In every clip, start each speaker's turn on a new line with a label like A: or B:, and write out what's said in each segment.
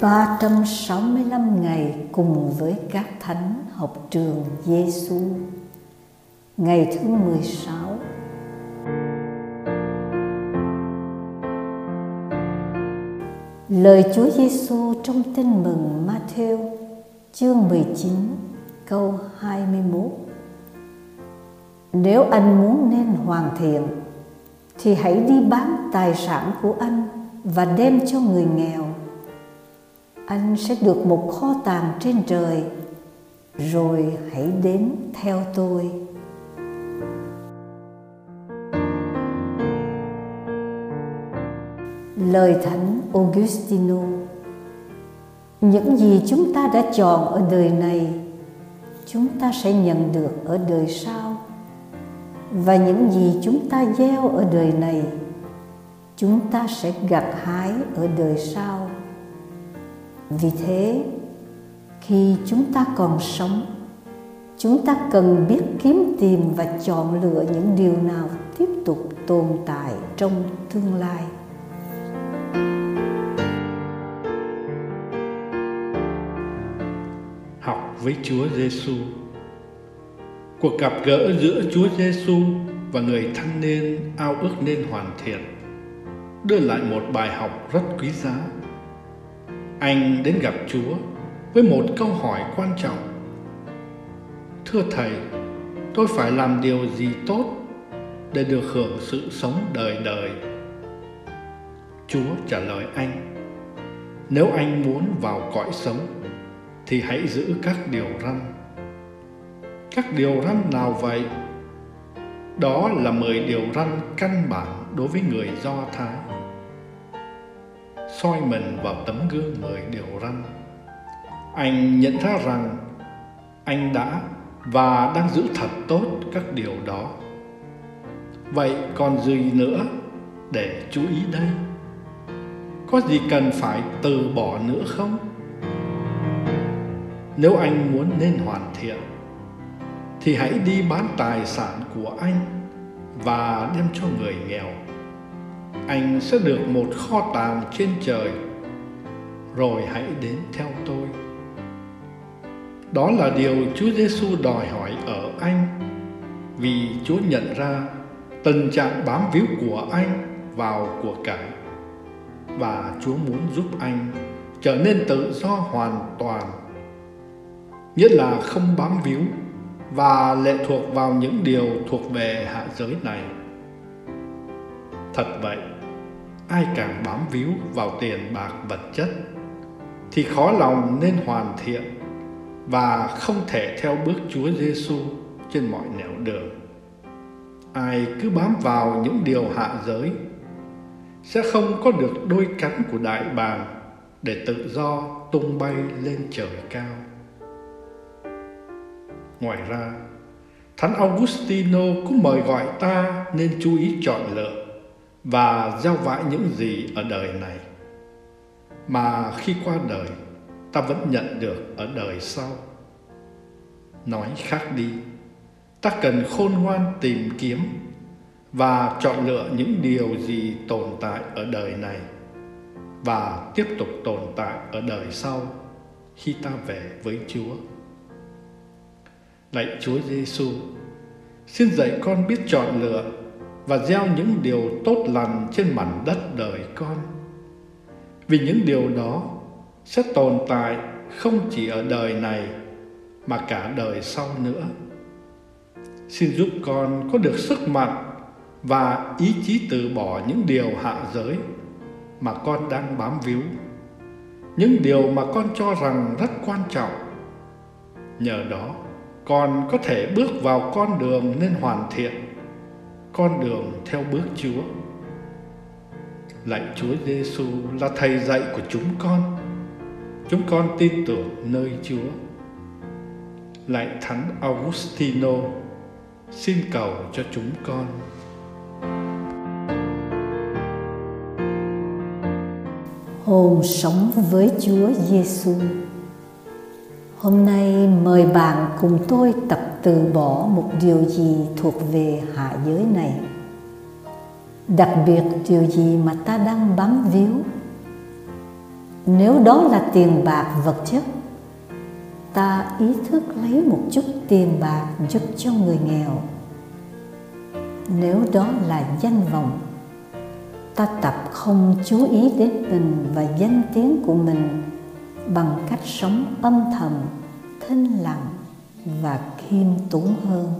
A: 365 ngày cùng với các thánh học trường Giêsu. Ngày thứ 16 Lời Chúa Giêsu trong Tin mừng Matthew, chương 19 câu 21 Nếu anh muốn nên hoàn thiện, thì hãy đi bán tài sản của anh và đem cho người nghèo anh sẽ được một kho tàng trên trời. Rồi hãy đến theo tôi. Lời thánh augustino, những gì chúng ta đã chọn ở đời này, chúng ta sẽ nhận được ở đời sau. Và những gì chúng ta gieo ở đời này, chúng ta sẽ gặt hái ở đời sau vì thế, khi chúng ta còn sống, chúng ta cần biết kiếm tìm và chọn lựa những điều nào tiếp tục tồn tại trong tương lai
B: học với Chúa Giêsu. Cuộc gặp gỡ giữa Chúa Giêsu và người thanh niên, ao ước nên hoàn thiện, đưa lại một bài học rất quý giá. Anh đến gặp Chúa với một câu hỏi quan trọng. Thưa Thầy, tôi phải làm điều gì tốt để được hưởng sự sống đời đời? Chúa trả lời anh, nếu anh muốn vào cõi sống, thì hãy giữ các điều răn. Các điều răn nào vậy? Đó là mười điều răn căn bản đối với người Do Thái soi mình vào tấm gương mười điều răn. Anh nhận ra rằng anh đã và đang giữ thật tốt các điều đó. Vậy còn gì nữa để chú ý đây? Có gì cần phải từ bỏ nữa không? Nếu anh muốn nên hoàn thiện, thì hãy đi bán tài sản của anh và đem cho người nghèo. Anh sẽ được một kho tàng trên trời, rồi hãy đến theo tôi. Đó là điều Chúa Giêsu đòi hỏi ở anh, vì Chúa nhận ra tình trạng bám víu của anh vào của cải và Chúa muốn giúp anh trở nên tự do hoàn toàn nghĩa là không bám víu và lệ thuộc vào những điều thuộc về hạ giới này. Thật vậy, ai càng bám víu vào tiền bạc vật chất thì khó lòng nên hoàn thiện và không thể theo bước Chúa Giêsu trên mọi nẻo đường. Ai cứ bám vào những điều hạ giới sẽ không có được đôi cánh của đại bàng để tự do tung bay lên trời cao. Ngoài ra, Thánh Augustino cũng mời gọi ta nên chú ý chọn lựa và gieo vãi những gì ở đời này mà khi qua đời ta vẫn nhận được ở đời sau. Nói khác đi, ta cần khôn ngoan tìm kiếm và chọn lựa những điều gì tồn tại ở đời này và tiếp tục tồn tại ở đời sau khi ta về với Chúa. Lạy Chúa Giêsu, xin dạy con biết chọn lựa và gieo những điều tốt lành trên mảnh đất đời con. Vì những điều đó sẽ tồn tại không chỉ ở đời này mà cả đời sau nữa. Xin giúp con có được sức mạnh và ý chí từ bỏ những điều hạ giới mà con đang bám víu. Những điều mà con cho rằng rất quan trọng. Nhờ đó, con có thể bước vào con đường nên hoàn thiện con đường theo bước Chúa. Lạy Chúa Giêsu là thầy dạy của chúng con. Chúng con tin tưởng nơi Chúa. Lạy Thánh Augustino, xin cầu cho chúng con.
A: Hồn sống với Chúa Giêsu. Hôm nay mời bạn cùng tôi tập từ bỏ một điều gì thuộc về hạ giới này. Đặc biệt điều gì mà ta đang bám víu? Nếu đó là tiền bạc vật chất, ta ý thức lấy một chút tiền bạc giúp cho người nghèo. Nếu đó là danh vọng, ta tập không chú ý đến mình và danh tiếng của mình bằng cách sống âm thầm thinh lặng và khiêm tốn hơn.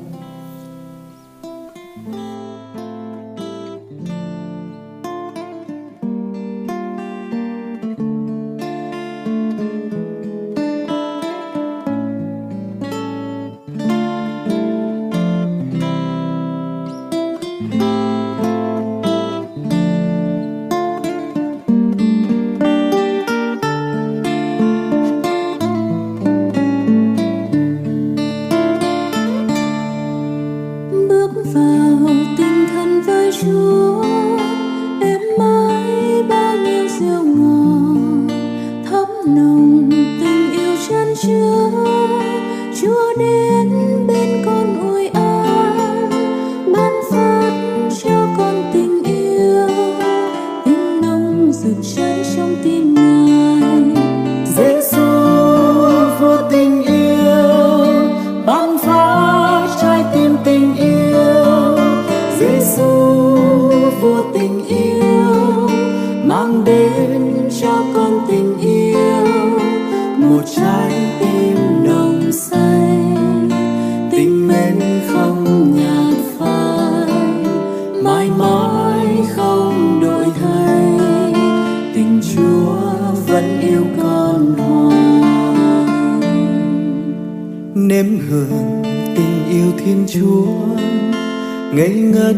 C: ngây ngất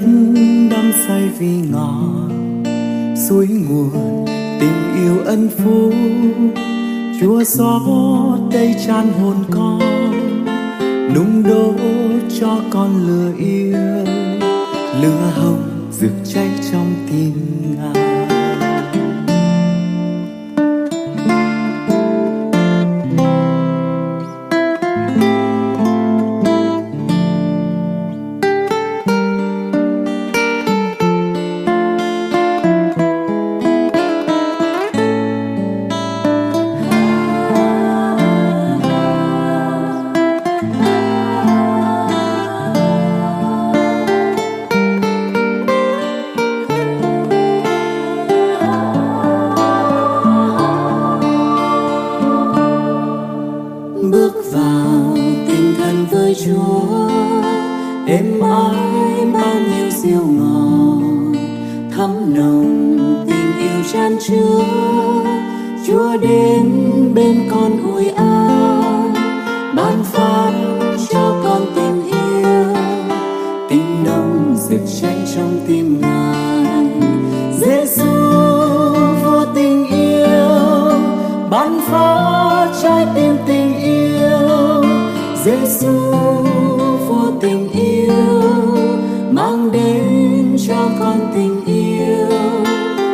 C: đắm say vì ngọt suối nguồn tình yêu ân phú. Chúa gió tây tràn hồn con, nung đô cho con lửa yêu. Lửa hồng rực cháy trong tim lời Chúa em ái bao nhiêu diệu ngọt thắm nồng tình yêu chan chứa. Chúa đến bên con ủi an, ban phát cho con tình yêu. Tình nồng rực cháy trong tim ngài. Giêsu vô tình yêu, ban phát trái tim tình Giêsu vô tình yêu, mang đến cho con tình yêu.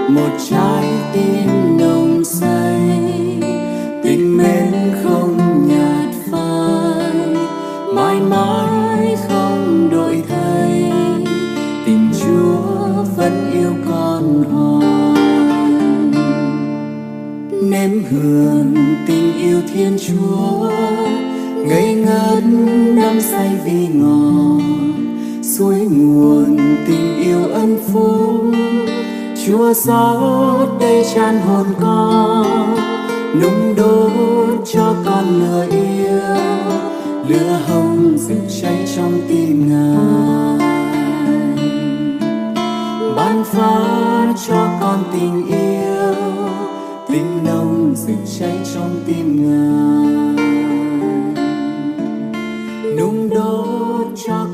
C: Một trái tim nồng say, tình mến không nhạt phai. Mãi mãi không đổi thay, tình Chúa vẫn yêu con hoài. Nếm hương tình yêu Thiên Chúa ngây ngất đắm say vì ngọt suối nguồn tình yêu ân phúc chúa rót đây tràn hồn con, nung đốt cho con lửa yêu. Lửa hồng rực cháy trong tim ngài. Ban phá cho con tình yêu, tình nồng rực cháy trong tim ngài. chunk.